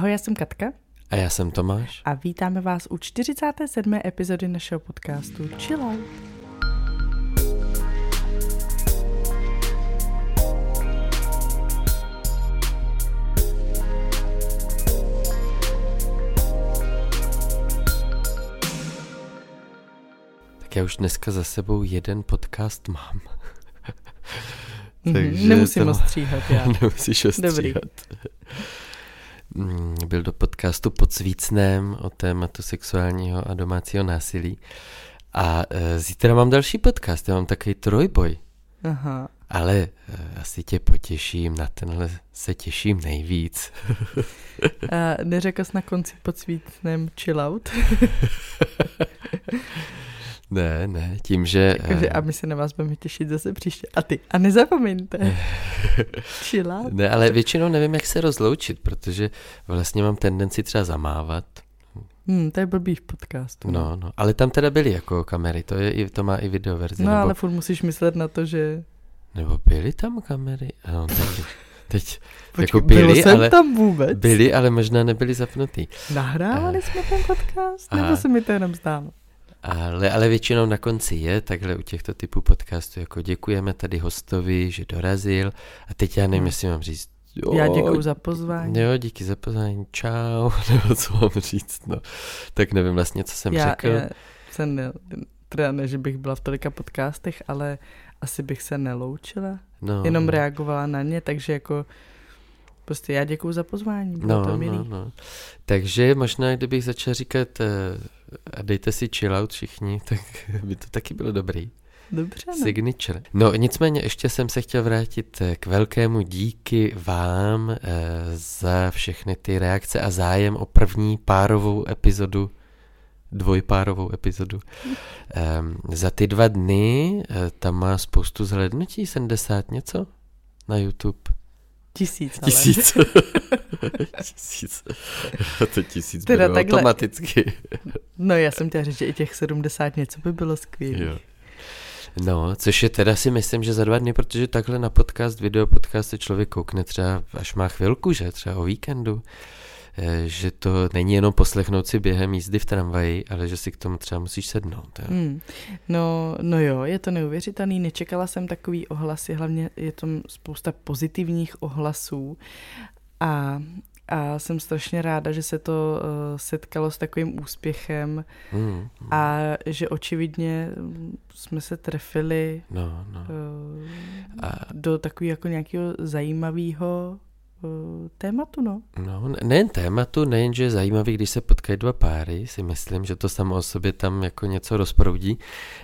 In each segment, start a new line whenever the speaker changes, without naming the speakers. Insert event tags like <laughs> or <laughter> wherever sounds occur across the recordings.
Ahoj, já jsem Katka.
A já jsem Tomáš.
A vítáme vás u 47. epizody našeho podcastu Chill Out.
Tak já už dneska za sebou jeden podcast mám. <laughs>
Takže Nemusím to... ostříhat já. <laughs>
Nemusíš ostříhat. Dobrý. Mm, byl do podcastu pod svícnem o tématu sexuálního a domácího násilí. A e, zítra mám další podcast, já mám takový trojboj. Aha. Ale e, asi tě potěším, na tenhle se těším nejvíc. <laughs>
a neřekl jsi na konci pod svícnem chill out? <laughs>
Ne, ne, tím, že...
Takže a my se na vás budeme těšit zase příště. A ty, a nezapomeňte. <laughs> Čila.
Ne, ale většinou nevím, jak se rozloučit, protože vlastně mám tendenci třeba zamávat.
Hmm, to je blbý v podcastu.
No, no, ale tam teda byly jako kamery, to, je, to má i video verzi.
No, nebo... ale furt musíš myslet na to, že...
Nebo byly tam kamery? No, teď, teď <laughs>
Počkej, jako byly, jsem ale, tam vůbec?
Byly, ale možná nebyly zapnutý.
Nahrávali a... jsme ten podcast? A... Nebo se mi to jenom zdálo?
Ale, ale většinou na konci je takhle u těchto typů podcastů, jako děkujeme tady hostovi, že dorazil a teď já nevím, hmm. jestli mám říct
Jo, Já děkuji za pozvání.
Jo, díky za pozvání, čau, <laughs> nebo co mám říct, no. Tak nevím vlastně, co jsem
já,
řekl.
Já jsem ne, teda ne, že bych byla v tolika podcastech, ale asi bych se neloučila. No, Jenom no. reagovala na ně, takže jako Prostě já děkuji za pozvání, bylo no, to milý. No, no.
Takže možná, kdybych začal říkat uh, a dejte si chill out všichni, <laughs> tak by to taky bylo dobrý.
Dobře. No.
Signature. No nicméně ještě jsem se chtěl vrátit eh, k velkému díky vám uh, za všechny ty reakce a zájem o první párovou epizodu dvojpárovou epizodu. Um, za ty dva dny uh, tam má spoustu zhlednutí, 70 něco na YouTube.
Tisíc, ale.
Tisíc. <laughs> tisíc. <laughs> to tisíc teda bylo takhle. automaticky.
no já jsem chtěla říct, že i těch 70 něco by bylo skvělé.
No, což je teda si myslím, že za dva dny, protože takhle na podcast, video podcast se člověk koukne třeba, až má chvilku, že třeba o víkendu. Eh, že to není jenom poslechnout si během jízdy v tramvaji, ale že si k tomu třeba musíš sednout.
Hmm. No, no jo, je to neuvěřitelný, nečekala jsem takový ohlasy, hlavně je tam spousta pozitivních ohlasů a a jsem strašně ráda, že se to uh, setkalo s takovým úspěchem hmm. a že očividně jsme se trefili
no, no.
A... do takového jako nějakého zajímavého Eh, tématu, no.
No, nejen tématu, nejen, že je zajímavý, když se potkají dva páry, si myslím, že to samo o sobě tam jako něco rozproudí,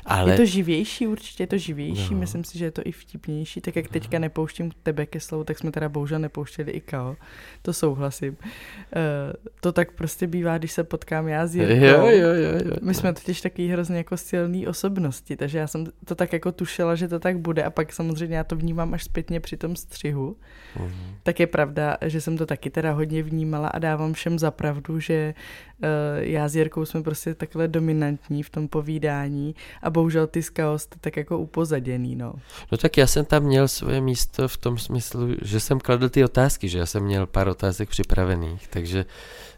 ale...
Je to živější, určitě je to živější, no. myslím si, že je to i vtipnější, tak jak teďka nepouštím tebe ke slovu, tak jsme teda bohužel nepouštěli i Kao, to souhlasím. Uh, to tak prostě bývá, když se potkám já s Jirkou.
Jo, jo, jo, jo.
My jsme totiž taky hrozně jako silný osobnosti, takže já jsem to tak jako tušila, že to tak bude a pak samozřejmě já to vnímám až zpětně při tom střihu, uh-huh. tak je pravda, pravda, že jsem to taky teda hodně vnímala a dávám všem za pravdu, že uh, já s Jirkou jsme prostě takhle dominantní v tom povídání a bohužel ty skaos tak jako upozaděný, no.
No tak já jsem tam měl svoje místo v tom smyslu, že jsem kladl ty otázky, že já jsem měl pár otázek připravených, takže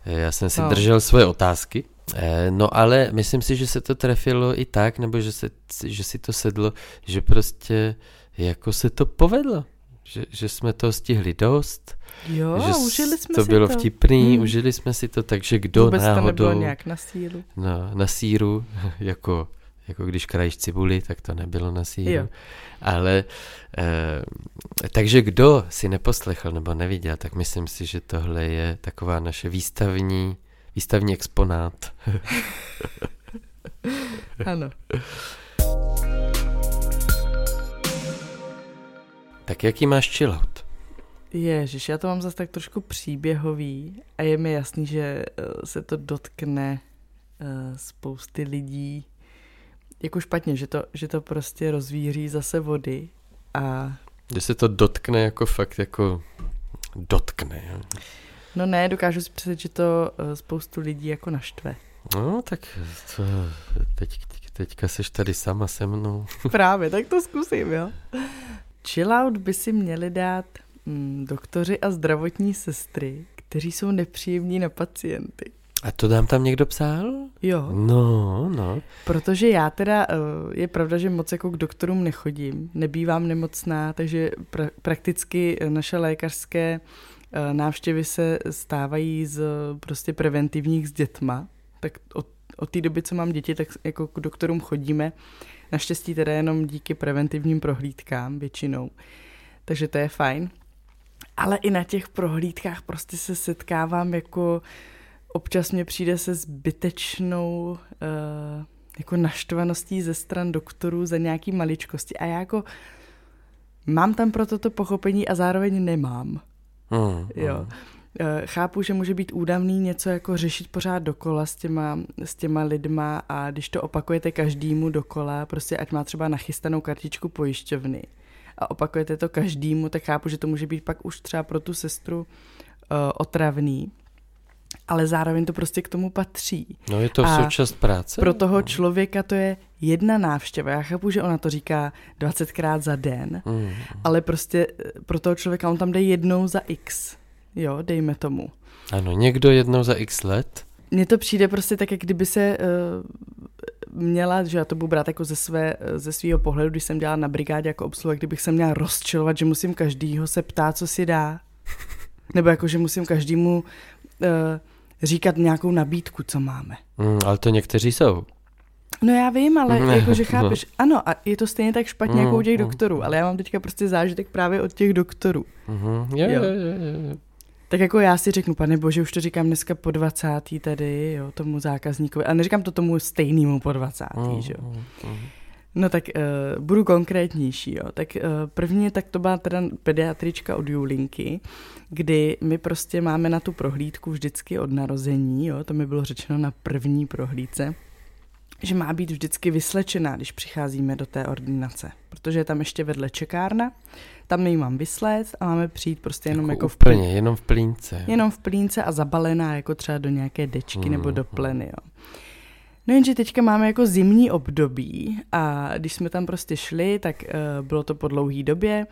eh, já jsem si no. držel svoje otázky, eh, No ale myslím si, že se to trefilo i tak, nebo že, se, že si to sedlo, že prostě jako se to povedlo že, že jsme to stihli dost.
Jo,
že
užili jsme
to
si
bylo to. vtipný, hmm. užili jsme si to, takže kdo
Vůbec
náhodou...
to nebylo nějak na síru.
No, na síru, <laughs> jako, jako když krajíš cibuli, tak to nebylo na síru. Jo. Ale, eh, takže kdo si neposlechl nebo neviděl, tak myslím si, že tohle je taková naše výstavní, výstavní exponát. <laughs>
ano. <laughs>
Tak jaký máš chillout?
Ježiš, já to mám zase tak trošku příběhový a je mi jasný, že eh, se to dotkne uh, spousty lidí jako špatně, že to, že to prostě rozvíří zase vody a...
Že se to dotkne jako fakt jako dotkne. Jo?
No ne, dokážu si představit, že to uh, spoustu lidí jako naštve.
No tak to, teď, teďka seš tady sama se mnou.
Právě, tak to zkusím, jo. Chillout by si měli dát mm, doktoři a zdravotní sestry, kteří jsou nepříjemní na pacienty.
A to nám tam někdo psal?
Jo.
No, no.
Protože já teda, eh, je pravda, že moc jako k doktorům nechodím, nebývám nemocná, takže pra- prakticky naše lékařské eh, návštěvy se stávají z prostě preventivních s dětma. Tak od, od té doby, co mám děti, tak jako k doktorům chodíme. Naštěstí teda jenom díky preventivním prohlídkám většinou. Takže to je fajn. Ale i na těch prohlídkách prostě se setkávám jako občas mě přijde se zbytečnou uh, jako naštvaností ze stran doktorů za nějaký maličkosti a já jako mám tam pro toto pochopení a zároveň nemám. Mm, jo. Chápu, že může být údavný něco jako řešit pořád dokola s těma, s těma lidma a když to opakujete každému dokola, prostě ať má třeba nachystanou kartičku pojišťovny a opakujete to každému, tak chápu, že to může být pak už třeba pro tu sestru uh, otravný ale zároveň to prostě k tomu patří.
No je to v součást práce.
Pro toho člověka to je jedna návštěva. Já chápu, že ona to říká 20krát za den, mm. ale prostě eh, pro toho člověka on tam jde jednou za x. Jo, dejme tomu.
Ano, někdo jednou za x let.
Mně to přijde prostě tak, jak kdyby se uh, měla, že já to budu brát jako ze, své, ze svého pohledu, když jsem dělala na brigádě jako obsluha, kdybych se měla rozčilovat, že musím každýho se ptát, co si dá. <laughs> Nebo jako, že musím každému uh, říkat nějakou nabídku, co máme.
Mm, ale to někteří jsou.
No já vím, ale <laughs> mm, jakože chápeš, no. <laughs> ano, a je to stejně tak špatně mm, jako u těch mm, doktorů, ale já mám teďka prostě zážitek právě od těch doktorů.
Mm, je, jo. Je, je, je.
Tak jako já si řeknu, pane bože, už to říkám dneska po 20. tady, jo, tomu zákazníkovi, ale neříkám to tomu stejnému po 20. Mm, že jo. Mm, mm. No tak uh, budu konkrétnější, jo. Tak uh, první, tak to byla teda pediatrička od Julinky, kdy my prostě máme na tu prohlídku vždycky od narození, jo, to mi bylo řečeno na první prohlídce, že má být vždycky vyslečená, když přicházíme do té ordinace, protože je tam ještě vedle čekárna, tam ji mám vysléct a máme přijít prostě jenom jako, jako
v plně, jenom v plínce.
Jenom v plínce a zabalená jako třeba do nějaké dečky mm. nebo do pleny, jo. No jenže teďka máme jako zimní období a když jsme tam prostě šli, tak uh, bylo to po dlouhý době,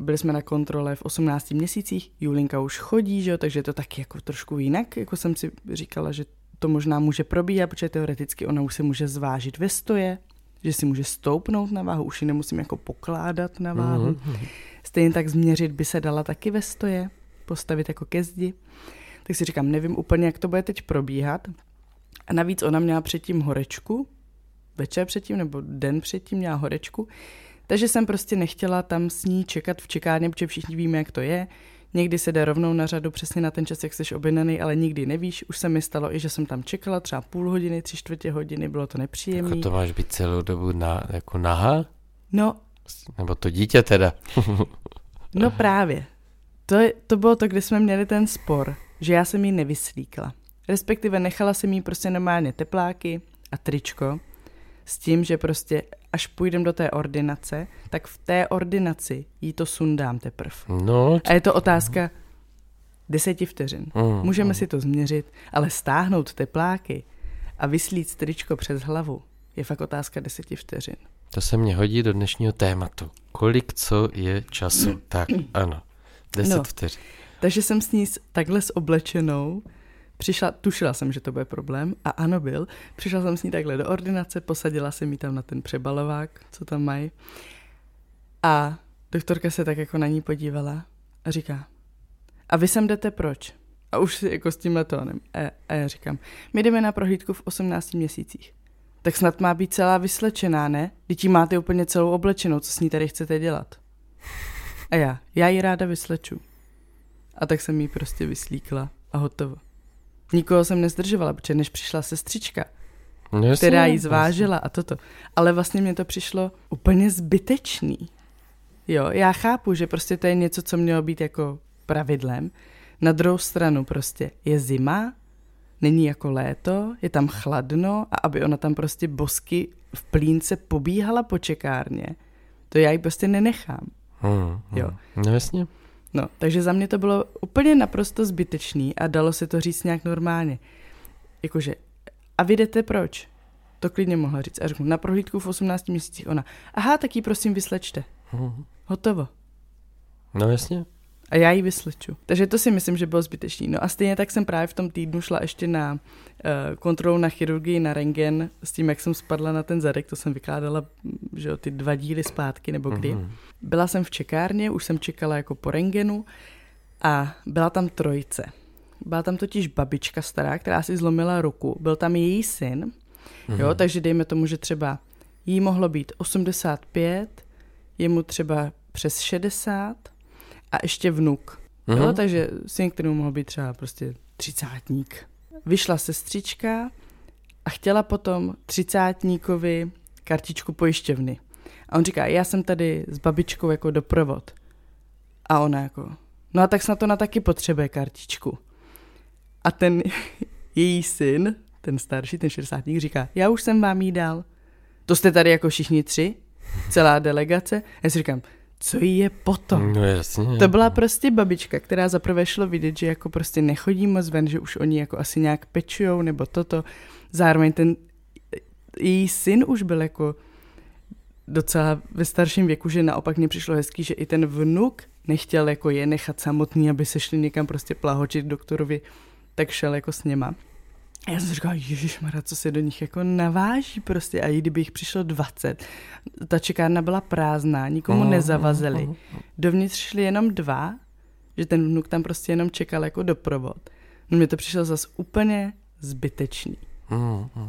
byli jsme na kontrole v 18 měsících, Julinka už chodí, že jo, takže je to taky jako trošku jinak, jako jsem si říkala, že to možná může probíhat, protože teoreticky ona už se může zvážit ve stoje, že si může stoupnout na váhu, už ji nemusím jako pokládat na váhu. Mm-hmm. Stejně tak změřit by se dala taky ve stoje, postavit jako ke zdi. Tak si říkám, nevím úplně, jak to bude teď probíhat, a navíc ona měla předtím horečku, večer předtím nebo den předtím měla horečku, takže jsem prostě nechtěla tam s ní čekat v čekárně, protože všichni víme, jak to je. Někdy se jde rovnou na řadu přesně na ten čas, jak jsi objednaný, ale nikdy nevíš. Už se mi stalo i, že jsem tam čekala třeba půl hodiny, tři čtvrtě hodiny, bylo to nepříjemné.
Jako to máš být celou dobu na, jako naha?
No.
Nebo to dítě teda? <laughs>
no právě. To, je, to bylo to, kde jsme měli ten spor, že já jsem ji nevyslíkla. Respektive nechala jsem jí prostě normálně tepláky a tričko s tím, že prostě až půjdem do té ordinace, tak v té ordinaci jí to sundám teprve.
No,
a je to otázka deseti vteřin. Mm, Můžeme mm. si to změřit, ale stáhnout tepláky a vyslít tričko přes hlavu je fakt otázka deseti vteřin.
To se mě hodí do dnešního tématu. Kolik co je času? tak, <clears throat> ano. Deset no, vteřin.
Takže jsem s ní takhle s oblečenou Přišla, tušila jsem, že to bude problém a ano byl. Přišla jsem s ní takhle do ordinace, posadila jsem mi tam na ten přebalovák, co tam mají. A doktorka se tak jako na ní podívala a říká, a vy sem jdete proč? A už si jako s tímhle tónem. A, a já říkám, my jdeme na prohlídku v 18 měsících. Tak snad má být celá vyslečená, ne? Teď máte úplně celou oblečenou, co s ní tady chcete dělat? A já, já ji ráda vysleču. A tak jsem jí prostě vyslíkla a hotovo. Nikoho jsem nezdržovala, protože než přišla sestřička, no jasně, která ji zvážila a toto. Ale vlastně mě to přišlo úplně zbytečný. Jo, já chápu, že prostě to je něco, co mělo být jako pravidlem. Na druhou stranu prostě je zima, není jako léto, je tam chladno a aby ona tam prostě bosky v plínce pobíhala po čekárně, to já ji prostě nenechám.
Hmm, hmm. Jo. No jasně.
No, takže za mě to bylo úplně naprosto zbytečný a dalo se to říct nějak normálně. Jakože, a vy jdete proč? To klidně mohla říct. A řeknu, na prohlídku v 18 měsících ona. Aha, tak ji prosím vyslečte. Mhm. Hotovo.
No jasně.
A já ji vysleču. Takže to si myslím, že bylo zbytečný. No a stejně tak jsem právě v tom týdnu šla ještě na uh, kontrolu na chirurgii, na rengen, s tím, jak jsem spadla na ten zadek, to jsem vykládala, že jo, ty dva díly zpátky, nebo kdy. Mm-hmm. Byla jsem v čekárně, už jsem čekala jako po rengenu a byla tam trojice. Byla tam totiž babička stará, která si zlomila ruku. Byl tam její syn, mm-hmm. jo, takže dejme tomu, že třeba jí mohlo být 85, jemu třeba přes 60 a ještě vnuk. Mm-hmm. Jo, takže syn, který mohl být třeba prostě třicátník. Vyšla sestřička a chtěla potom třicátníkovi kartičku pojišťovny. A on říká, já jsem tady s babičkou jako doprovod. A ona jako, no a tak snad na taky potřebuje kartičku. A ten <laughs> její syn, ten starší, ten šedesátník, říká, já už jsem vám jí dal. To jste tady jako všichni tři? Celá delegace? Já si říkám, co jí je potom?
No jasně.
To byla prostě babička, která zaprvé šlo vidět, že jako prostě nechodí moc ven, že už oni jako asi nějak pečujou nebo toto. Zároveň ten její syn už byl jako docela ve starším věku, že naopak mě přišlo hezký, že i ten vnuk nechtěl jako je nechat samotný, aby se šli někam prostě plahočit doktorovi, tak šel jako s něma. A já jsem si říkala, ježišmarja, co se do nich jako naváží prostě. A i kdyby jich přišlo 20, ta čekárna byla prázdná, nikomu nezavazili. Dovnitř šli jenom dva, že ten vnuk tam prostě jenom čekal jako doprovod. No mně to přišlo zase úplně zbytečný.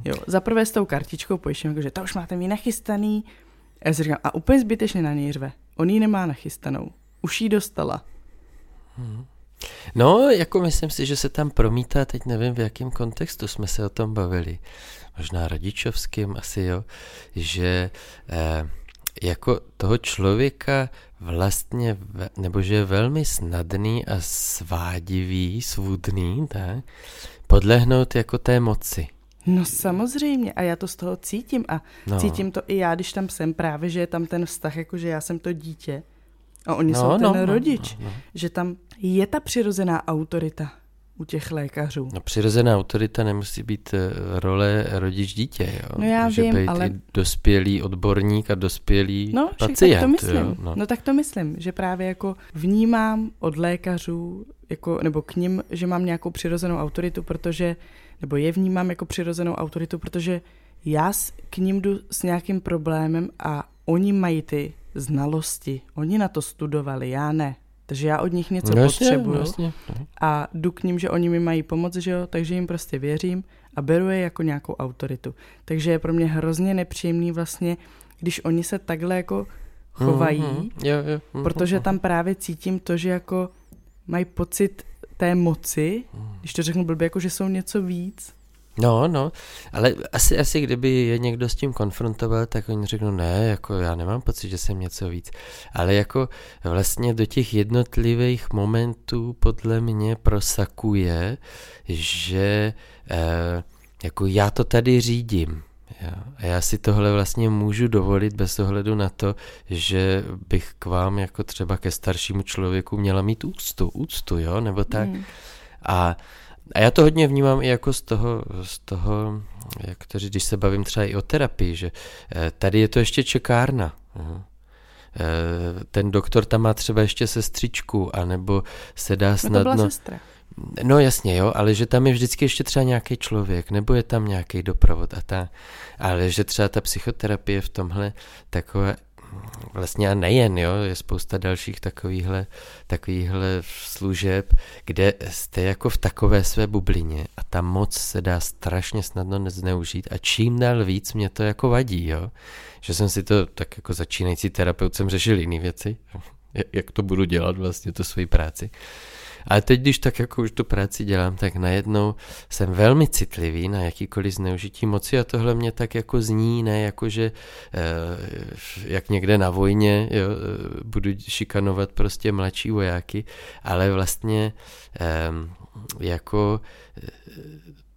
Jo, zaprvé s tou kartičkou pojištěm, že to už máte mi nachystaný. A já si říkám, a úplně zbytečně na něj řve. On ji nemá nachystanou. Už ji dostala.
No, jako myslím si, že se tam promítá, teď nevím, v jakém kontextu jsme se o tom bavili. Možná rodičovským asi, jo, že eh, jako toho člověka vlastně, nebo že je velmi snadný a svádivý, svůdný, tak, podlehnout jako té moci.
No samozřejmě a já to z toho cítím a no. cítím to i já, když tam jsem právě, že je tam ten vztah, jako že já jsem to dítě a oni no, jsou ten no, no rodič, no, no. že tam je ta přirozená autorita u těch lékařů.
No přirozená autorita nemusí být eh, role rodič-dítě, jo?
No já
Může
vím,
být
ale...
i dospělý odborník a dospělý
no,
pacient.
Tak to myslím.
Jo? No.
no tak to myslím, že právě jako vnímám od lékařů, jako, nebo k ním, že mám nějakou přirozenou autoritu, protože, nebo je vnímám jako přirozenou autoritu, protože já k ním jdu s nějakým problémem a oni mají ty znalosti. Oni na to studovali, já ne. Takže já od nich něco no, potřebuju jasně. a jdu k ním, že oni mi mají pomoct, že jo, takže jim prostě věřím a beru je jako nějakou autoritu. Takže je pro mě hrozně nepříjemný vlastně, když oni se takhle jako chovají, mm-hmm.
jo, jo. Mm-hmm.
protože tam právě cítím to, že jako mají pocit té moci, mm. když to řeknu blbě, jako že jsou něco víc
No, no, ale asi, asi kdyby je někdo s tím konfrontoval, tak oni řeknou, ne, jako já nemám pocit, že jsem něco víc. Ale jako vlastně do těch jednotlivých momentů podle mě prosakuje, že eh, jako já to tady řídím. Jo. A já si tohle vlastně můžu dovolit bez ohledu na to, že bych k vám jako třeba ke staršímu člověku měla mít úctu, úctu, jo, nebo tak. Mm. A a já to hodně vnímám i jako z toho, z toho jak to říct, když se bavím třeba i o terapii, že eh, tady je to ještě čekárna. Eh, ten doktor tam má třeba ještě sestřičku, anebo se dá snadno... No to
byla sestra.
No jasně, jo, ale že tam je vždycky ještě třeba nějaký člověk, nebo je tam nějaký doprovod a ta, ale že třeba ta psychoterapie v tomhle takové vlastně a nejen, jo, je spousta dalších takovýchhle, takovýchhle služeb, kde jste jako v takové své bublině a ta moc se dá strašně snadno nezneužít a čím dál víc mě to jako vadí, jo, že jsem si to tak jako začínající terapeut jsem řešil jiné věci, <laughs> jak to budu dělat vlastně, tu svoji práci. Ale teď, když tak jako už tu práci dělám, tak najednou jsem velmi citlivý na jakýkoliv zneužití moci a tohle mě tak jako zní, ne jako, že eh, jak někde na vojně jo, eh, budu šikanovat prostě mladší vojáky, ale vlastně ehm, jako eh,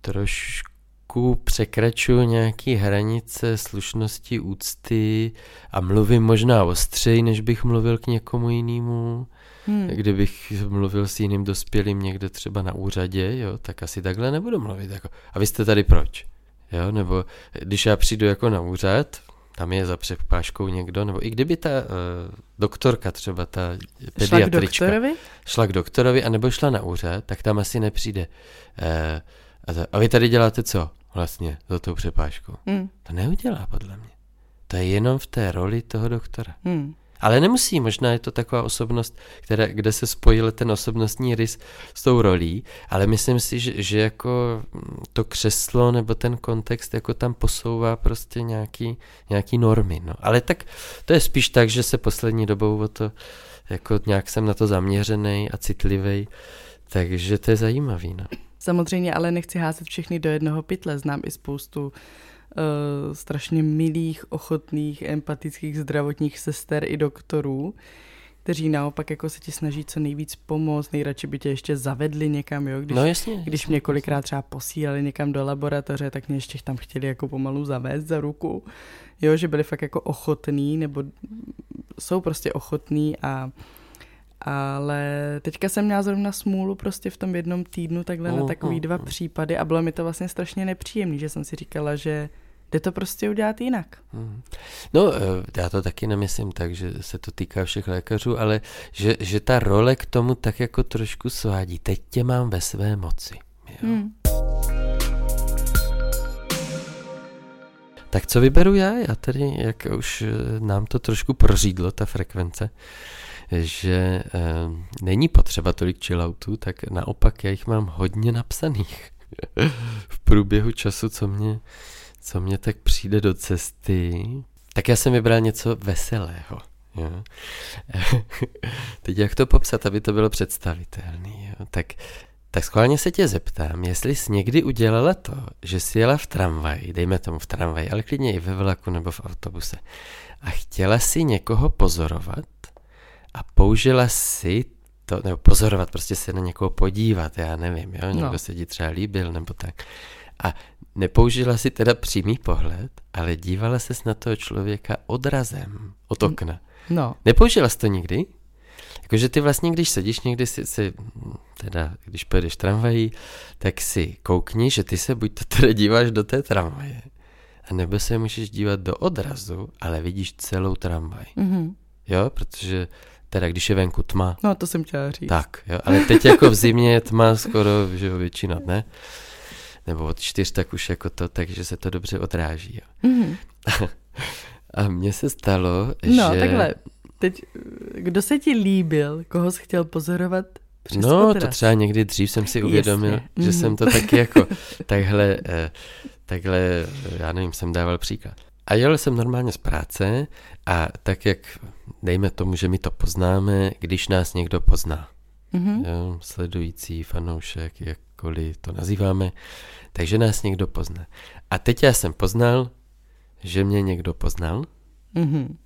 trošku překračuju nějaké hranice slušnosti, úcty a mluvím možná ostřej, než bych mluvil k někomu jinému. Hmm. Kdybych mluvil s jiným dospělým někde třeba na úřadě, jo, tak asi takhle nebudu mluvit. Jako, a vy jste tady proč? Jo, nebo když já přijdu jako na úřad, tam je za přepážkou někdo, nebo i kdyby ta uh, doktorka třeba, ta
pediatrička, šla k doktorovi?
šla k doktorovi, anebo šla na úřad, tak tam asi nepřijde. Uh, a, to, a vy tady děláte co vlastně za tou přepážkou? Hmm. To neudělá podle mě. To je jenom v té roli toho doktora. Hmm. Ale nemusí, možná je to taková osobnost, která, kde se spojil ten osobnostní rys s tou rolí, ale myslím si, že, že jako to křeslo nebo ten kontext jako tam posouvá prostě nějaký, nějaký normy. No. Ale tak to je spíš tak, že se poslední dobou o to, jako nějak jsem na to zaměřený a citlivý, takže to je zajímavý. No.
Samozřejmě, ale nechci házet všechny do jednoho pytle. Znám i spoustu uh, strašně milých, ochotných, empatických zdravotních sester i doktorů, kteří naopak jako se ti snaží co nejvíc pomoct, nejradši by tě ještě zavedli někam, jo? Když,
no jasně,
když
jasně,
mě kolikrát třeba posílali někam do laboratoře, tak mě ještě tam chtěli jako pomalu zavést za ruku, jo, že byli fakt jako ochotní, nebo jsou prostě ochotní a ale teďka jsem měla zrovna smůlu prostě v tom jednom týdnu takhle uh, na takový dva případy a bylo mi to vlastně strašně nepříjemné, že jsem si říkala, že Jde to prostě udělat jinak. Hmm.
No, eh, já to taky nemyslím tak, že se to týká všech lékařů, ale že, že ta role k tomu tak jako trošku svádí. Teď tě mám ve své moci. Jo? Hmm. Tak co vyberu já? Já tedy, jak už eh, nám to trošku prořídlo, ta frekvence, že e, není potřeba tolik chilloutů, tak naopak já jich mám hodně napsaných <laughs> v průběhu času, co mě co mě tak přijde do cesty, tak já jsem vybral něco veselého. Jo. <laughs> Teď jak to popsat, aby to bylo představitelné. Tak, tak schválně se tě zeptám, jestli jsi někdy udělala to, že jsi jela v tramvaji, dejme tomu v tramvaji, ale klidně i ve vlaku nebo v autobuse, a chtěla si někoho pozorovat a použila si to, nebo pozorovat, prostě se na někoho podívat, já nevím, jo, někdo no. se ti třeba líbil, nebo tak. A nepoužila si teda přímý pohled, ale dívala ses na toho člověka odrazem od okna.
No.
Nepoužila jsi to nikdy? Jakože ty vlastně, když sedíš někdy si, si teda když pojedeš tramvají, tak si koukni, že ty se buď to teda díváš do té tramvaje, a nebo se můžeš dívat do odrazu, ale vidíš celou tramvaj. Mm-hmm. Jo, protože teda když je venku tma.
No to jsem chtěla říct.
Tak, jo, ale teď jako v zimě je tma skoro, že jo, většina dne nebo od čtyř, tak už jako to, takže se to dobře odráží. Jo. Mm. <laughs> A mně se stalo,
no, že... takhle, teď, kdo se ti líbil, koho jsi chtěl pozorovat přes
No,
odraz?
to třeba někdy dřív jsem si uvědomil, Jasně. že mm. jsem to taky jako <laughs> takhle, eh, takhle, já nevím, jsem dával příklad. A jel jsem normálně z práce a tak jak, dejme tomu, že my to poznáme, když nás někdo pozná. Mm-hmm. Jo, sledující, fanoušek, jakkoliv to nazýváme, takže nás někdo pozná. A teď já jsem poznal, že mě někdo poznal. Mm-hmm.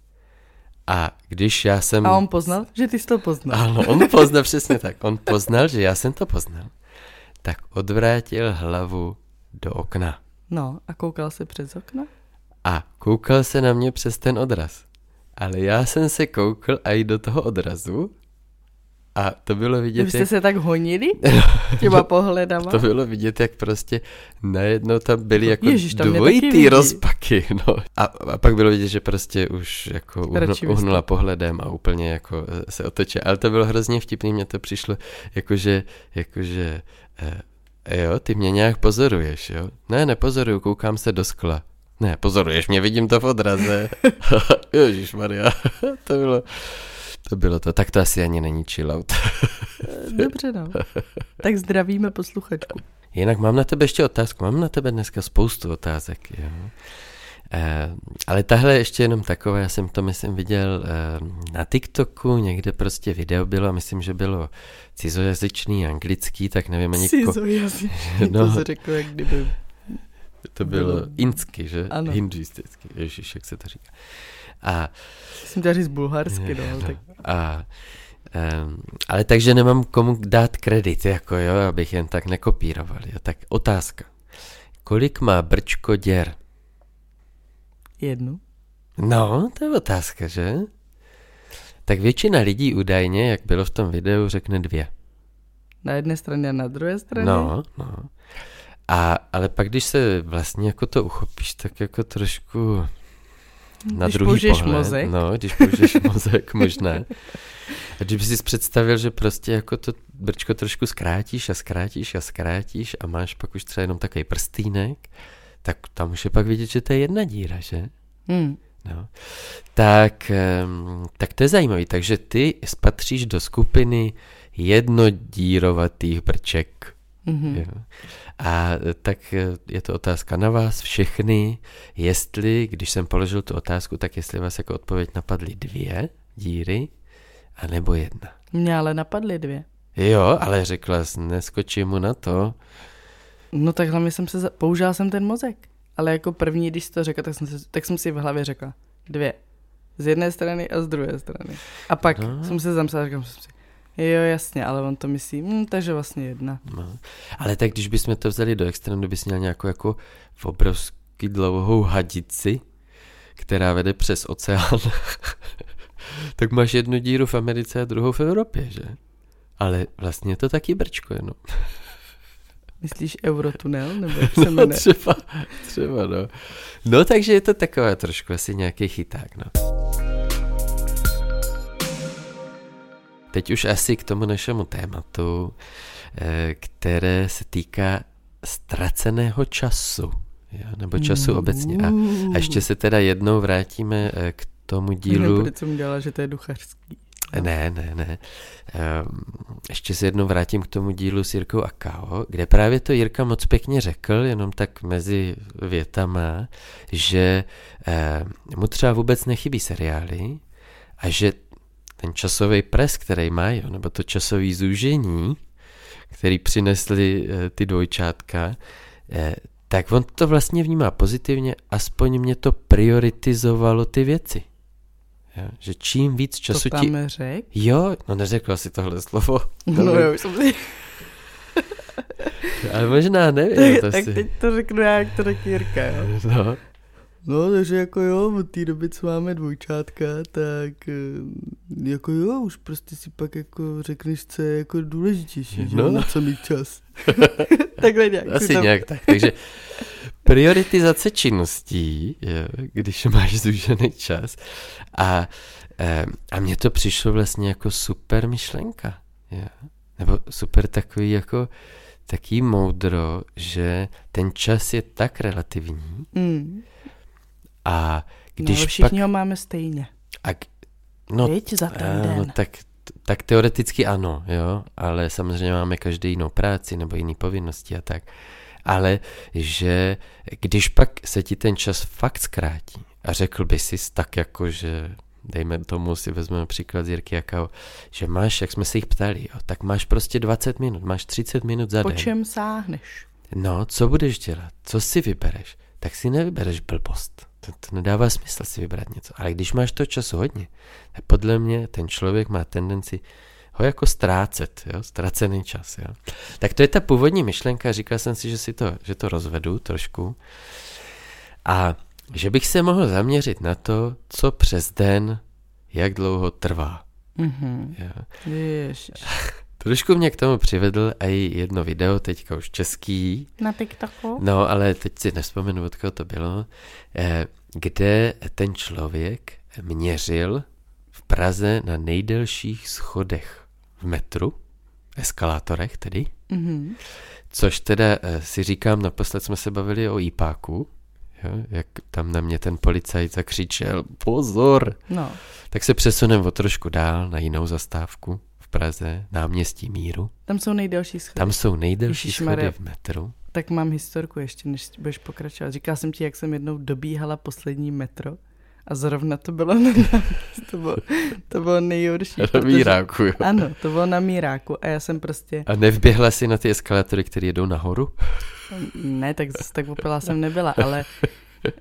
A když já jsem...
A on poznal, že ty jsi to poznal.
Ano, on poznal přesně tak. On poznal, že já jsem to poznal. Tak odvrátil hlavu do okna.
No, a koukal se přes okno?
A koukal se na mě přes ten odraz. Ale já jsem se koukal a i do toho odrazu a to bylo vidět,
Vy jste jak... se tak honili <laughs> těma pohledama?
To bylo vidět, jak prostě najednou tam byly jako Ježiš, tam dvojitý rozpaky. No. A, a pak bylo vidět, že prostě už jako uhnu, uhnula pohledem a úplně jako se otoče. Ale to bylo hrozně vtipný, mně to přišlo jakože, jakože eh, jo, ty mě nějak pozoruješ, jo? Ne, nepozoruju, koukám se do skla. Ne, pozoruješ mě, vidím to v odraze. <laughs> <laughs> Ježíš Maria, to bylo... To bylo to. Tak to asi ani není chillout.
Dobře, no. Tak zdravíme posluchačku.
Jinak mám na tebe ještě otázku. Mám na tebe dneska spoustu otázek. Jo. Eh, ale tahle ještě jenom taková, já jsem to myslím viděl eh, na TikToku, někde prostě video bylo, a myslím, že bylo cizojazyčný, anglický, tak nevím ani...
Cizojazyčný, no, to se řekl, jak kdyby...
To bylo, bylo insky, že? Ano. Hinduisticky, ježiš, jak se to říká.
A, Jsem říct bulharsky, no. <laughs> no tak.
A, um, ale takže nemám komu dát kredit, jako jo, abych jen tak nekopíroval. Jo. Tak otázka. Kolik má brčko děr?
Jednu.
No, to je otázka, že? Tak většina lidí údajně, jak bylo v tom videu, řekne dvě.
Na jedné straně a na druhé straně?
No, no. A, ale pak, když se vlastně jako to uchopíš, tak jako trošku na
když
druhý pohled.
mozek.
No, když použiješ <laughs> mozek, možná. A když bys si představil, že prostě jako to brčko trošku zkrátíš a zkrátíš a zkrátíš a máš pak už třeba jenom takový prstýnek, tak tam už je pak vidět, že to je jedna díra, že?
Hmm.
No. Tak, tak to je zajímavé. Takže ty spatříš do skupiny jednodírovatých brček.
Mm-hmm.
A tak je to otázka na vás všechny, jestli, když jsem položil tu otázku, tak jestli vás jako odpověď napadly dvě díry, anebo jedna.
Mě ale napadly dvě.
Jo, ale řekla jsi, neskočím mu na to.
No tak hlavně jsem se, za... použila jsem ten mozek. Ale jako první, když jsi to řekla, tak jsem, si, tak jsem si v hlavě řekla dvě. Z jedné strany a z druhé strany. A pak no. jsem se zamyslela, říkám jsem si, jo jasně, ale on to myslí, hm, takže vlastně jedna.
No. Ale tak když bychom to vzali do extrému, bys měl nějakou jako v obrovský dlouhou hadici, která vede přes oceán, <laughs> tak máš jednu díru v Americe a druhou v Evropě, že? Ale vlastně je to taky brčko jenom. <laughs>
Myslíš Eurotunel? Nebo jak se no,
třeba, třeba, no. No, takže je to takové trošku asi nějaký chyták, no. Teď už asi k tomu našemu tématu, eh, které se týká ztraceného času, jo? nebo času mm. obecně. A, a ještě se teda jednou vrátíme eh, k tomu dílu.
Nebude, co mi dělala, že to je duchařský.
Ne, ne, ne. Ehm, ještě se jednou vrátím k tomu dílu s Jirkou a Kao, kde právě to Jirka moc pěkně řekl, jenom tak mezi větama, že mu třeba vůbec nechybí seriály a že ten časový pres, který mají, nebo to časové zúžení, který přinesli eh, ty dvojčátka, eh, tak on to vlastně vnímá pozitivně, aspoň mě to prioritizovalo ty věci. Jo? Že čím víc času
to tam ti... řek?
Jo, no neřekla si tohle slovo. <laughs>
No, no jo, už jsem si... <laughs>
Ale možná nevím.
tak, to tak si... teď to řeknu já, jak to řekl Jirka, jo.
No.
No, takže jako jo, od té doby, co máme dvojčátka, tak eh, jako jo, už prostě si pak jako řekneš, co je jako důležitější, no. že na co mít čas. <laughs> Takhle nějak.
Asi tam... nějak tak, takže prioritizace činností, jo, když máš zúžený čas a, eh, a mně to přišlo vlastně jako super myšlenka, jo. nebo super takový jako taký moudro, že ten čas je tak relativní,
mm
a
no, když no, všichni pak... ho máme stejně.
A, no,
Víť za ten den.
No, tak, tak teoreticky ano, jo, ale samozřejmě máme každý jinou práci nebo jiný povinnosti a tak. Ale že když pak se ti ten čas fakt zkrátí a řekl by si tak jako, že dejme tomu, si vezmeme příklad z Jirky Jakao, že máš, jak jsme se jich ptali, jo, tak máš prostě 20 minut, máš 30 minut za
po
den.
Po čem sáhneš?
No, co budeš dělat? Co si vybereš? Tak si nevybereš blbost to, to nedává smysl si vybrat něco. Ale když máš to času hodně, tak podle mě ten člověk má tendenci ho jako ztrácet, jo? ztracený čas. Jo? Tak to je ta původní myšlenka, říkal jsem si, že, si to, že to rozvedu trošku a že bych se mohl zaměřit na to, co přes den, jak dlouho trvá.
Mm-hmm. Ježiš.
Trošku mě k tomu přivedl i jedno video, teďka už český.
Na TikToku?
No, ale teď si nespomenu, od koho to bylo, eh, kde ten člověk měřil v Praze na nejdelších schodech v metru, eskalátorech tedy,
mm-hmm.
což teda eh, si říkám, naposled jsme se bavili o IPáku, jo, jak tam na mě ten policajt zakřičel, pozor,
no.
tak se přesuneme o trošku dál na jinou zastávku Praze, náměstí Míru.
Tam jsou nejdelší schody.
Tam jsou nejdelší schody v metru.
Tak mám historku ještě, než budeš pokračovat. Říkal jsem ti, jak jsem jednou dobíhala poslední metro a zrovna to bylo na, to bylo, to bylo nejhorší.
Na protože, míráku, jo.
Ano, to bylo na míráku a já jsem prostě...
A nevběhla si na ty eskalátory, které jedou nahoru?
Ne, tak zase tak opilá jsem nebyla, ale uh,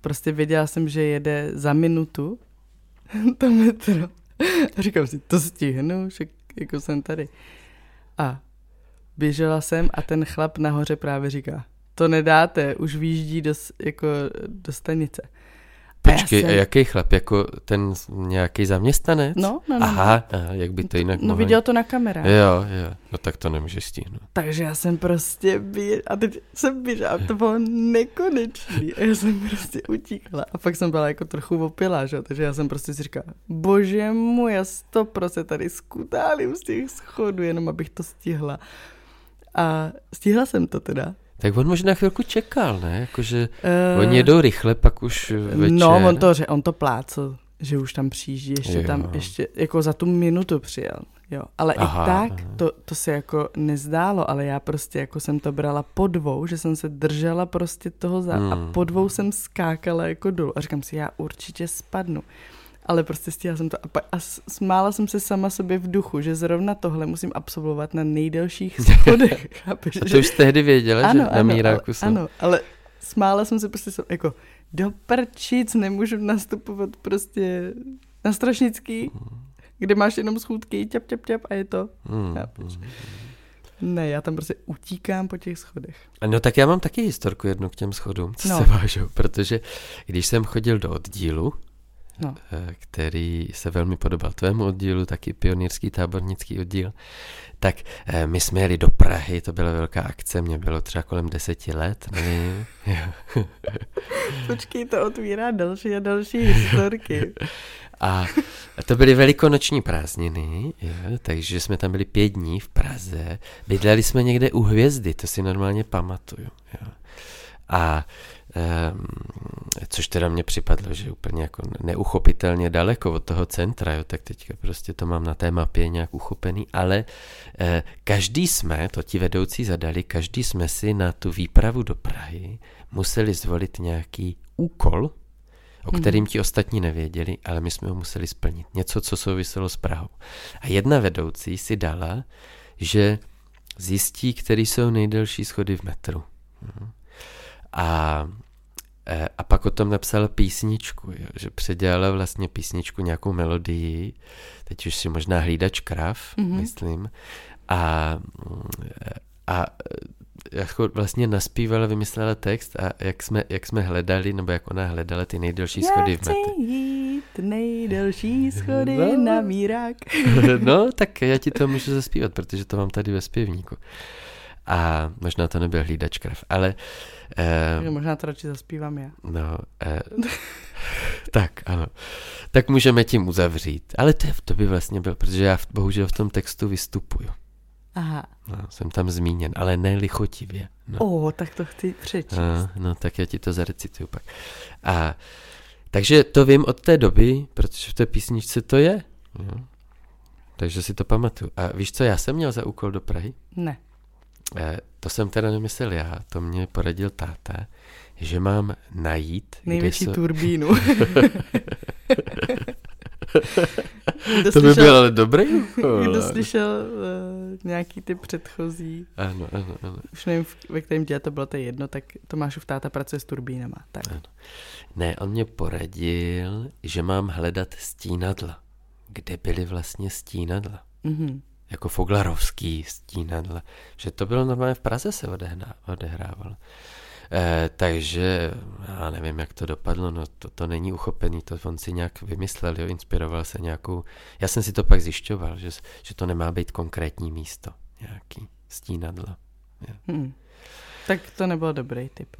prostě věděla jsem, že jede za minutu to metro. <laughs> A říkám si, to stihnu, že jako jsem tady. A běžela jsem a ten chlap nahoře právě říká, to nedáte, už výjíždí do, jako do stanice.
Počkej, a, a jaký chlap? Jako ten nějaký zaměstnanec?
No, no, no.
Aha, aha jak by to jinak
No mohli? viděl to na kamerách.
Jo, jo, no tak to nemůžeš stihnout.
Takže já jsem prostě běž, a teď jsem běžela, to bylo nekonečný a já jsem prostě utíkala a pak jsem byla jako trochu opilá, že? takže já jsem prostě si říkala, bože můj, já prostě tady skutálím z těch schodů, jenom abych to stihla. A stihla jsem to teda.
Tak on možná chvilku čekal, ne? Jakože uh, oni jedou rychle, pak už večer.
No, on to, on to plácel, že už tam přijíždí, ještě jo. tam, ještě jako za tu minutu přijel. Jo, ale aha, i tak to, to se jako nezdálo, ale já prostě jako jsem to brala po dvou, že jsem se držela prostě toho za hmm. a po dvou jsem skákala jako dolů a říkám si, já určitě spadnu ale prostě stihla jsem to a, a smála jsem se sama sobě v duchu, že zrovna tohle musím absolvovat na nejdelších <laughs> schodech.
Chápeš, a to že... už tehdy věděla, ano, že ano, na míráku
jsou. Ano, ale smála jsem se prostě jako do prčic, nemůžu nastupovat prostě na Strašnický, kde máš jenom schůdky, ťap, ťap, ťap a je to. Hmm. Chápeš? Ne, já tam prostě utíkám po těch schodech.
No tak já mám taky historku jednu k těm schodům, co no. se vážou, protože když jsem chodil do oddílu, no. Eh, který se velmi podobal tvému oddílu, taky pionýrský tábornický oddíl, tak eh, my jsme jeli do Prahy, to byla velká akce, mě bylo třeba kolem deseti let, nevím. <laughs>
Počkej, to otvírá další a další <laughs> historky.
A to byly velikonoční prázdniny, jo, takže jsme tam byli pět dní v Praze. Bydleli jsme někde u hvězdy, to si normálně pamatuju. Jo. A což teda mě připadlo, že úplně jako neuchopitelně daleko od toho centra, jo, tak teďka prostě to mám na té mapě nějak uchopený, ale eh, každý jsme, to ti vedoucí zadali, každý jsme si na tu výpravu do Prahy museli zvolit nějaký úkol, o mhm. kterým ti ostatní nevěděli, ale my jsme ho museli splnit. Něco, co souviselo s Prahou. A jedna vedoucí si dala, že zjistí, který jsou nejdelší schody v metru. A, e, a pak o tom napsala písničku, jo, že předělala vlastně písničku, nějakou melodii, teď už si možná hlídač krav, mm-hmm. myslím, a, a jako vlastně naspívala, vymyslela text a jak jsme, jak jsme hledali, nebo jak ona hledala ty nejdelší schody v metě.
jít nejdelší schody no. na mírák. <laughs>
no, tak já ti to můžu zaspívat, protože to mám tady ve zpěvníku. A možná to nebyl hlídač krev, ale...
Uh, možná to radši zaspívám já.
No, uh, tak, ano. Tak můžeme tím uzavřít. Ale to, to by vlastně byl, protože já bohužel v tom textu vystupuju.
Aha.
No, jsem tam zmíněn, ale ne lichotivě. No.
O, tak to chci přečíst.
No, no, tak já ti to zarecituju pak. A, takže to vím od té doby, protože v té písničce to je. No. Takže si to pamatuju. A víš, co já jsem měl za úkol do Prahy?
Ne.
Eh, to jsem teda nemyslel já, to mě poradil táta, že mám najít...
Největší jsou... turbínu. <laughs>
to slyšel, by byl ale dobrý <laughs>
Kdo slyšel uh, nějaký ty předchozí,
ano, ano, ano.
už nevím, ve kterém děle to bylo to jedno, tak Tomášův táta pracuje s turbínama. Tak. Ano.
Ne, on mě poradil, že mám hledat stínadla. Kde byly vlastně stínadla? Mm-hmm jako Foglarovský stínadle, že to bylo normálně v Praze se odehrávalo. Eh, takže já nevím, jak to dopadlo, no to, to není uchopený, to on si nějak vymyslel, jo, inspiroval se nějakou, já jsem si to pak zjišťoval, že, že to nemá být konkrétní místo, nějaký stínadlo. Hmm.
Tak to nebyl dobrý tip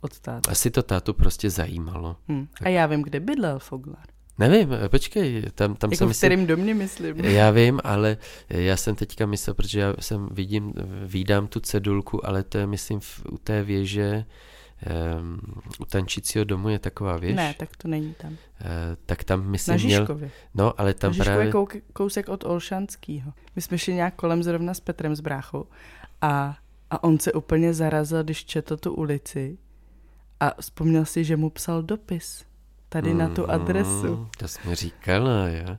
od táta.
Asi to tátu prostě zajímalo.
Hmm. A já vím, kde bydlel Foglar.
Nevím, počkej, tam, tam
jako
jsem
v kterém domě myslím.
Já vím, ale já jsem teďka myslel, protože já jsem vidím, vídám tu cedulku, ale to je myslím v, u té věže, um, u tančícího domu je taková věž.
Ne, tak to není tam. Uh,
tak tam myslím
Na Žižkově.
Měl, no, ale tam
Na
právě...
Kou, kousek od Olšanskýho. My jsme šli nějak kolem zrovna s Petrem z bráchou a, a on se úplně zarazil, když četl tu ulici a vzpomněl si, že mu psal dopis tady mm, na tu adresu.
Mm, to jsi mi říkala, jo.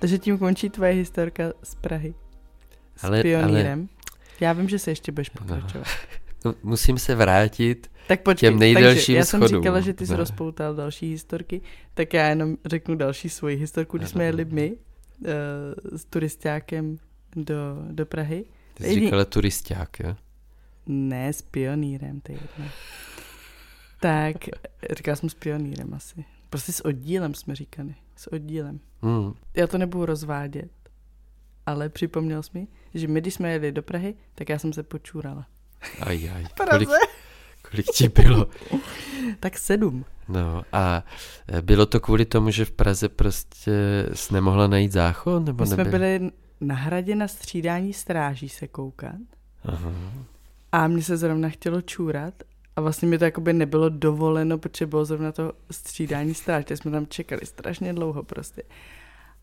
Takže tím končí tvoje historka z Prahy. S ale, pionýrem. Ale... Já vím, že se ještě budeš no. pokračovat. <laughs>
No, musím se vrátit
tak počkej,
těm nejdelším
já
schodům.
jsem říkala, že ty jsi no. rozpoutal další historky, tak já jenom řeknu další svoji historku, když no, jsme jeli my uh, s turistákem do, do Prahy.
Ty jsi říkala turisták, jo?
Ne, s pionýrem, to je jedno. Tak, říkala jsem s pionýrem asi. Prostě s oddílem jsme říkali. S oddílem.
Hmm.
Já to nebudu rozvádět, ale připomněl jsi mi, že my, když jsme jeli do Prahy, tak já jsem se počůrala.
Aj, aj. <laughs> Kolik, kolik ti bylo?
Tak sedm.
No a bylo to kvůli tomu, že v Praze prostě jsi nemohla najít záchod? Nebo
My jsme
nebyl?
byli na hradě na střídání stráží se koukat
Aha.
A mně se zrovna chtělo čůrat a vlastně mi to jakoby nebylo dovoleno, protože bylo zrovna to střídání stráž, takže jsme tam čekali strašně dlouho prostě.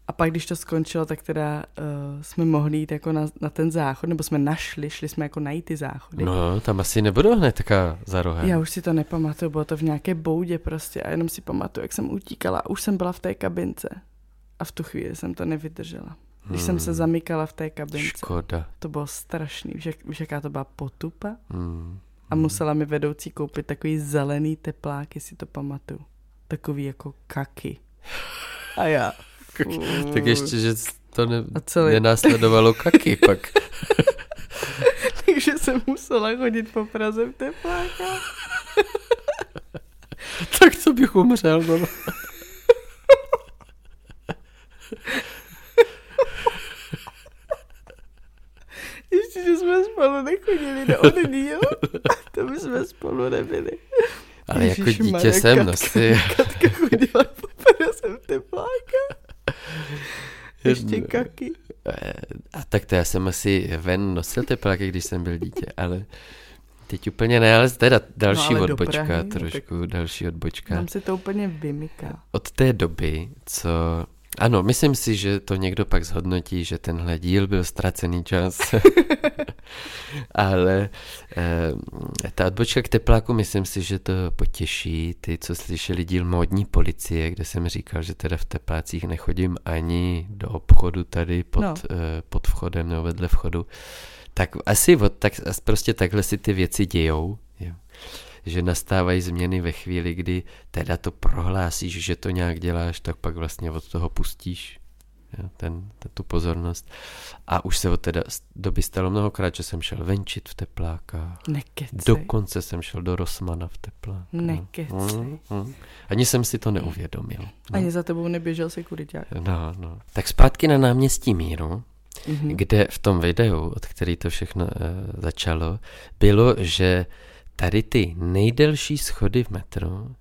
A pak, když to skončilo, tak teda uh, jsme mohli jít jako na, na ten záchod, nebo jsme našli, šli jsme jako najít ty záchody.
No, tam asi nebudou hned taká za rohem.
Já už si to nepamatuju, bylo to v nějaké boudě prostě a jenom si pamatuju, jak jsem utíkala a už jsem byla v té kabince. A v tu chvíli jsem to nevydržela. Když jsem se
Hmm.
zamykala v té kabince,
Škoda.
to bylo strašný. Víš, jaká to byla potupa?
Hmm.
A musela mi vedoucí koupit takový zelený teplák, jestli to pamatuju. Takový jako kaky. A já.
Tak ještě, že to ne,
A celý-
nenásledovalo kaky pak. <laughs>
Takže jsem musela chodit po Praze v teplákách. <laughs>
tak to bych umřel. No. <laughs>
Ještě, že jsme spolu nechodili do oddíl, to by jsme spolu nebyli.
Ale jako
Ježišmarja,
dítě jsem
Katka-
nosil.
Katka chodila po v teplákách. Ještě kaky.
Eh, A tak to já jsem asi ven nosil tepláky, když jsem byl dítě, ale teď úplně ne, ale teda další
No, ale
odbočka,
Prahy, no,
trošku další odbočka.
Tam se to úplně vymyká.
Od té doby, co... Ano, myslím si, že to někdo pak zhodnotí, že tenhle díl byl ztracený čas. <laughs> Ale eh, ta odbočka k tepláku, myslím si, že to potěší ty, co slyšeli díl módní policie, kde jsem říkal, že teda v teplácích nechodím ani do obchodu tady pod,
No.
eh, pod vchodem nebo vedle vchodu. Tak asi od, tak, prostě takhle si ty věci dějou. Že nastávají změny ve chvíli, kdy teda to prohlásíš, že to nějak děláš, tak pak vlastně od toho pustíš ten, tu pozornost. A už se od té doby stalo mnohokrát, že jsem šel venčit v teplákách.
Nekecej.
Dokonce jsem šel do Rosmana v tepláku.
Nekecej.
Mm, mm. Ani jsem si to neuvědomil. No.
Ani za tebou neběžel sekuriták.
No, no. Tak zpátky na náměstí Míru,
Mhm.
kde v tom videu, od který to všechno uh, začalo, bylo, že tady ty nejdelší schody v metru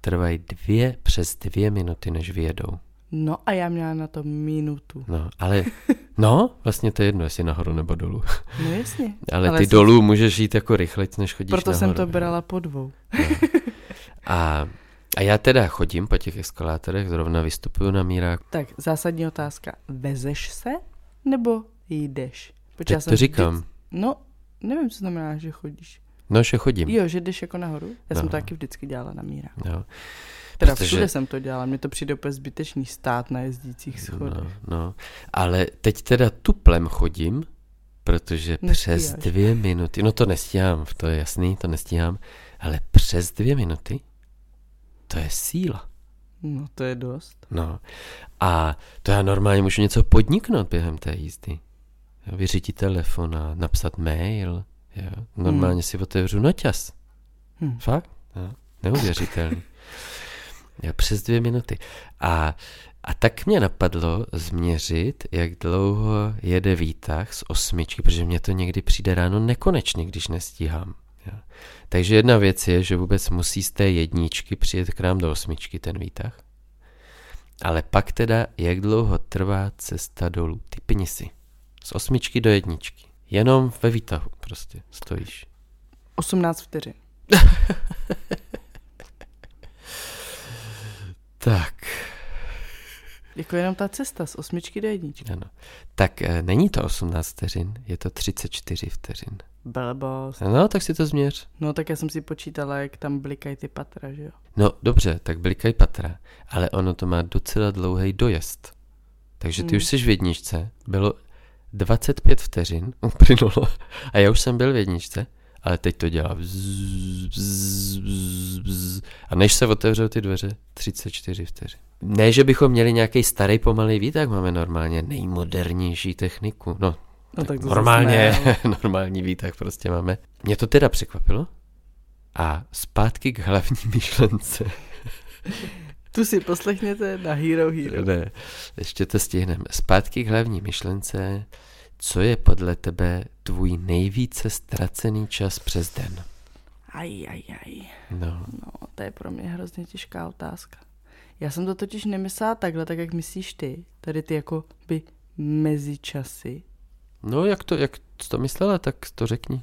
trvají dvě přes dvě minuty, než vyjedou.
No a já měla na to minutu.
No, ale, <laughs> no, vlastně to je jedno, jestli nahoru nebo dolů.
No jasně. <laughs>
Ale,
Ale
ty
jsem-
dolů můžeš jít jako rychleji, než chodíš
Proto
nahoru.
jsem to brala po dvou. <laughs>
A, a já teda chodím po těch eskalátorech, zrovna vystupuju na mírách.
Tak, zásadní otázka. Vezeš se nebo jdeš? Protože
Teď to říkám.
Vždycky... No, nevím, co znamená, že chodíš.
No, že chodím.
Jo, že jdeš jako nahoru? Já jsem
No.
to taky vždycky dělala na mírách.
Jo.
Teda
Protože-
všude jsem to dělala, mně to přijde úplně zbytečný stát na jezdících schodech.
No, no, ale teď teda tuplem chodím, protože
Nestíháš.
přes dvě minuty, no to nestíhám, to je jasný, to nestíhám, ale přes dvě minuty, to je síla.
No, to je dost.
No a to já normálně můžu něco podniknout během té jízdy. Vyřídit telefon a napsat mail. Jo. Normálně si otevřu noťas.
Hm.
Fakt? Jo. Neuvěřitelný. <laughs> Jo, přes dvě minuty. A, a tak mě napadlo změřit, jak dlouho jede výtah z osmičky, protože mě to někdy přijde ráno nekonečně, když nestíhám. Jo. Takže jedna věc je, že vůbec musí z té jedničky přijet k nám do osmičky ten výtah. Ale pak teda, jak dlouho trvá cesta dolů. Typni si. Z osmičky do jedničky. Jenom ve výtahu prostě stojíš.
18 vteřin. <laughs>
Tak,
Jako jenom ta cesta z osmičky do jedničky.
ano. Tak e, není to 18 vteřin, je to 34 vteřin.
Blbost.
No, tak si to změř.
No tak já jsem si počítala, jak tam blikají ty patra, že jo?
No, dobře, tak blikaj patra, ale ono to má docela dlouhý dojezd. Takže ty
Hmm.
už jsi v jedničce, bylo 25 vteřin, <laughs> uplynulo, a já už jsem byl v jedničce, ale teď to dělá bzz, bzz, bzz, bzz, a než se otevřou ty dveře, 34 vteřin. Ne, že bychom měli nějaký starý pomalý výtah, máme normálně nejmodernější techniku. No,
No, tak to
normálně, <laughs> normální výtah prostě máme. Mě to teda překvapilo. A zpátky k hlavní <laughs> myšlence.
Tu si poslechněte na Hero Hero.
Ne, ještě to stihneme. Zpátky k hlavní myšlence. Co je podle tebe tvůj nejvíce ztracený čas přes den?
Aj, aj, aj.
No.
no, to je pro mě hrozně těžká otázka. Já jsem to totiž nemyslela takhle, tak jak myslíš ty. Tady ty jako by mezičasy.
No, jak to, jak to myslela, tak to řekni.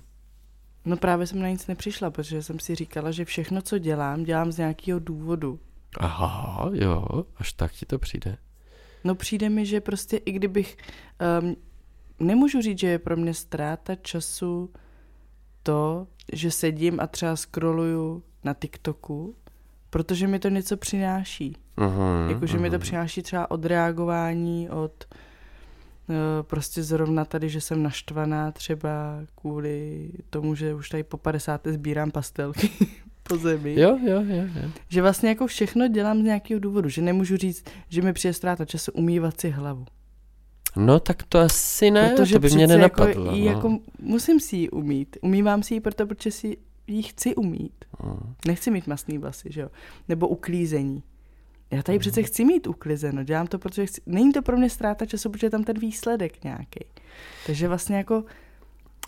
No právě jsem na nic nepřišla, protože jsem si říkala, že všechno, co dělám, dělám z nějakého důvodu.
Aha, jo, až tak ti to přijde.
No přijde mi, že prostě i kdybych... Um, nemůžu říct, že je pro mě ztráta času to, že sedím a třeba scrolluju na TikToku, protože mi to něco přináší.
Uh-huh,
Jakože
uh-huh.
mi to přináší třeba odreagování od uh, prostě zrovna tady, že jsem naštvaná třeba kvůli tomu, že už tady po 50. sbírám pastelky <laughs> po zemi.
Jo, jo, jo, jo.
Že vlastně jako všechno dělám z nějakého důvodu, že nemůžu říct, že mi přijde ztráta času umývat si hlavu.
No tak to asi ne,
Protože
to by mě
přece
nenapadlo.
Jako,
no.
jako musím si ji umít. Umývám si ji proto, protože si ji chci umít.
Mm.
Nechci mít masný vlasy, že jo? Nebo uklízení. Já tady
Mm.
přece chci mít uklizeno, dělám to, protože chci... Není to pro mě ztráta času, protože je tam ten výsledek nějaký. Takže vlastně jako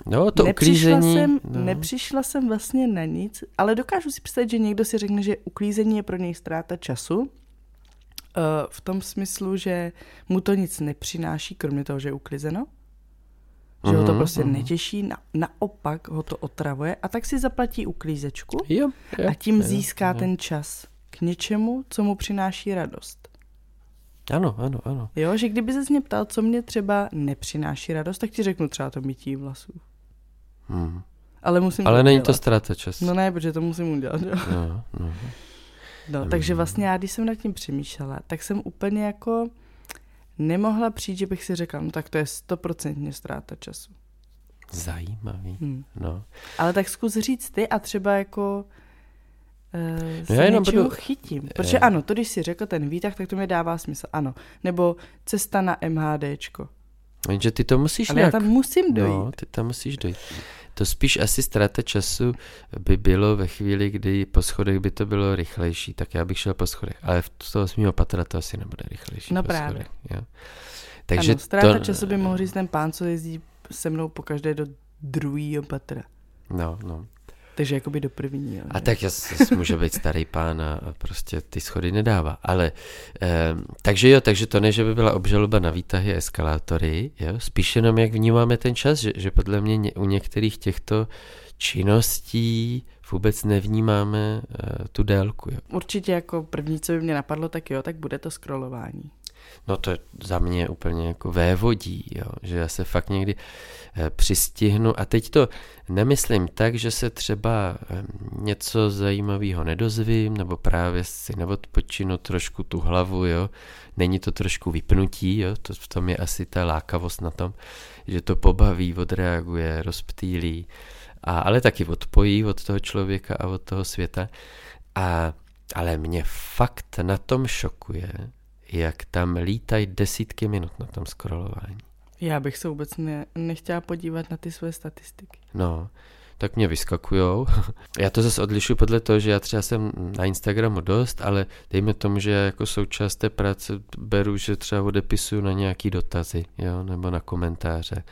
No, to
nepřišla,
uklízení.
jsem,
no.
nepřišla jsem vlastně na nic, ale dokážu si představit, že někdo si řekne, že uklízení je pro něj ztráta času, eh, v tom smyslu, že mu to nic nepřináší, kromě toho, že je uklizeno, že ho to
Mhm,
prostě
mhm.
netěší, na, naopak ho to otravuje a tak si zaplatí uklízečku
Jo, jo,
a tím
jo,
získá
jo.
ten čas k něčemu, co mu přináší radost.
Ano, ano, ano.
Jo, že kdyby se mě ptal, co mě třeba nepřináší radost, tak ti řeknu třeba to mytí vlasů.
Hmm.
Ale musím
Ale není to
udělat.
ztráta času.
No ne, protože to musím udělat. Jo.
No, no.
No, takže vlastně já, když jsem nad tím přemýšlela, tak jsem úplně jako nemohla přijít, že bych si řekla, no tak to je stoprocentně ztráta času.
Zajímavý.
Hm.
No.
Ale tak zkus říct ty a třeba jako uh, se
já jenom budu-
chytím. Protože
Eh.
ano, to když si řekl ten výtah, tak to mi dává smysl, ano. Nebo cesta na MHDčko.
Jenže ty to musíš
Ale já
nějak...
tam musím dojít.
No, ty tam musíš dojít. To spíš asi ztráta času by bylo ve chvíli, kdy po schodech by to bylo rychlejší, tak já bych šel po schodech. Ale v toho osmého patra to asi nebude rychlejší
No právě.
schodech. Jo. Takže
ano, ztráta
to...
času by mohl říct ten pán, co jezdí se mnou po každé do druhého patra.
No, no.
Takže jakoby do prvního.
A
že?
tak jas, může být starý pán a a prostě ty schody nedává. Ale, eh, takže jo, takže to ne, že by byla obžaloba na výtahy a eskalátory, jo, spíš jenom jak vnímáme ten čas, že, že podle mě ně, u některých těchto činností vůbec nevnímáme eh, tu délku. Jo.
Určitě jako první, co by mě napadlo, tak jo, tak bude to scrollování.
No to za mě úplně jako vévodí, jo? že já se fakt někdy eh, přistihnu a teď to nemyslím tak, že se třeba eh, něco zajímavého nedozvím nebo právě si neodpočinu trošku tu hlavu, jo? není to trošku vypnutí, jo? To, v tom je asi ta lákavost na tom, že to pobaví, odreaguje, rozptýlí, a, ale taky odpojí od toho člověka a od toho světa. A, ale mě fakt na tom šokuje, jak tam lítají desítky minut na tom scrollování.
Já bych se vůbec ne, nechtěla podívat na ty své statistiky.
No, tak mě vyskakujou. <laughs> Já to zase odlišu podle toho, že já třeba jsem na Instagramu dost, ale dejme tomu, že já jako součást té práce beru, že třeba odepisuju na nějaký dotazy, jo, nebo na komentáře,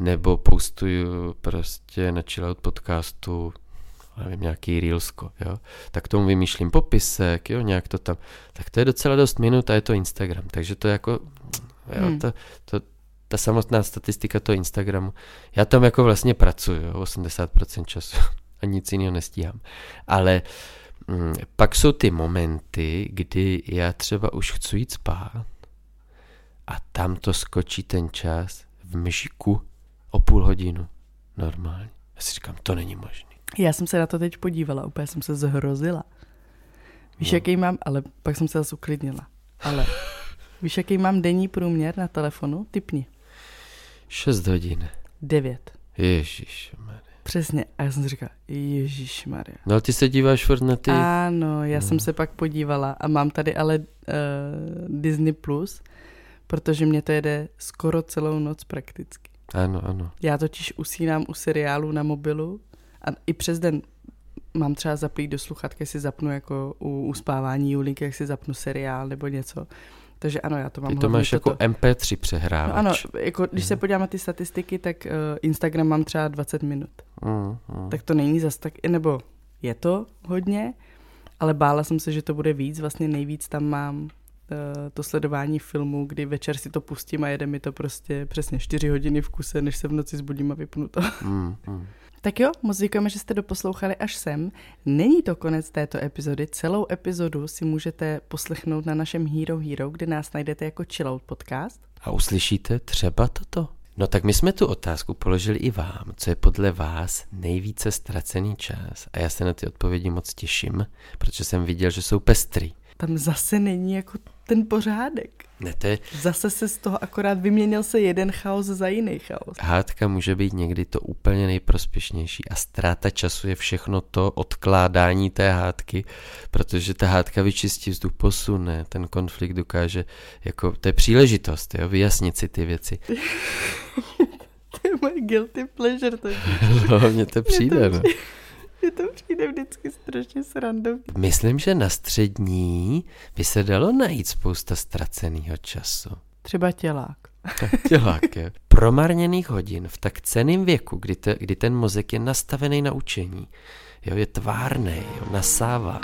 nebo postuju prostě na chillout podcastu, nevím, nějaký reelsko, jo, tak tomu vymýšlím popisek, jo, nějak to tam, tak to je docela dost minut a je to Instagram, takže to jako, jo,
Hmm.
to, to, ta samotná statistika toho Instagramu, já tam jako vlastně pracuju, jo, 80% času <laughs> a nic jiného nestíhám, ale mm, pak jsou ty momenty, kdy já třeba už chci jít spát a tam to skočí ten čas v myšiku o půl hodinu normálně. Já si říkám, to není možné.
Já jsem se na to teď podívala, úplně jsem se zhrozila. Víš,
No.
jaký mám, ale pak jsem se zase uklidnila. Ale <laughs> víš, jaký mám denní průměr na telefonu? Typni.
6 hodin.
9.
Ježíš.
Přesně. A já jsem si říkala, Ježíš Maria.
No ale ty se díváš furt na ty...
Ano, já
No.
jsem se pak podívala a mám tady ale uh, Disney+, Plus, protože mě to jede skoro celou noc prakticky.
Ano, ano.
Já totiž usínám u seriálu na mobilu a i přes den mám třeba zaplít do sluchatky, si zapnu jako u uspávání Julinky, jak si zapnu seriál nebo něco. Takže ano, já to mám
Ty to máš toto. jako MP3 přehrávač.
No ano, jako když mm. se podívám na ty statistiky, tak uh, Instagram mám třeba 20 minut. Mm, mm. Tak to není zas tak, nebo je to hodně, ale bála jsem se, že to bude víc. Vlastně nejvíc tam mám uh, to sledování filmu, kdy večer si to pustím a jede mi to prostě přesně 4 hodiny v kuse, než se v noci zbudím a vypnu to. Mm, mm. Tak jo, moc děkujeme, že jste doposlouchali až sem. Není to konec této epizody, celou epizodu si můžete poslechnout na našem Hero Hero, kde nás najdete jako Chillout podcast.
A uslyšíte třeba toto. No tak my jsme tu otázku položili i vám, co je podle vás nejvíce ztracený čas. A já se na ty odpovědi moc těším, protože jsem viděl, že jsou pestrý.
Tam zase není jako ten pořádek.
Ne, to je...
Zase se z toho akorát vyměnil se jeden chaos za jiný chaos.
Hádka může být někdy to úplně nejprospěšnější a ztráta času je všechno to odkládání té hádky, protože ta hádka vyčistí vzduch, posune, ten konflikt dokáže, jako, to je příležitost, jo, vyjasnit si ty věci. <laughs>
to je moje guilty pleasure. To
no, mně to přijde, no.
Mně to přijde vždycky strašně srandovní.
Myslím, že na střední by se dalo najít spousta ztraceného času.
Třeba tělák. <laughs>
tělák, je. Promarněných hodin v tak ceným věku, kdy, te, kdy ten mozek je nastavený na učení. Jo, je tvárný, jo, nasává.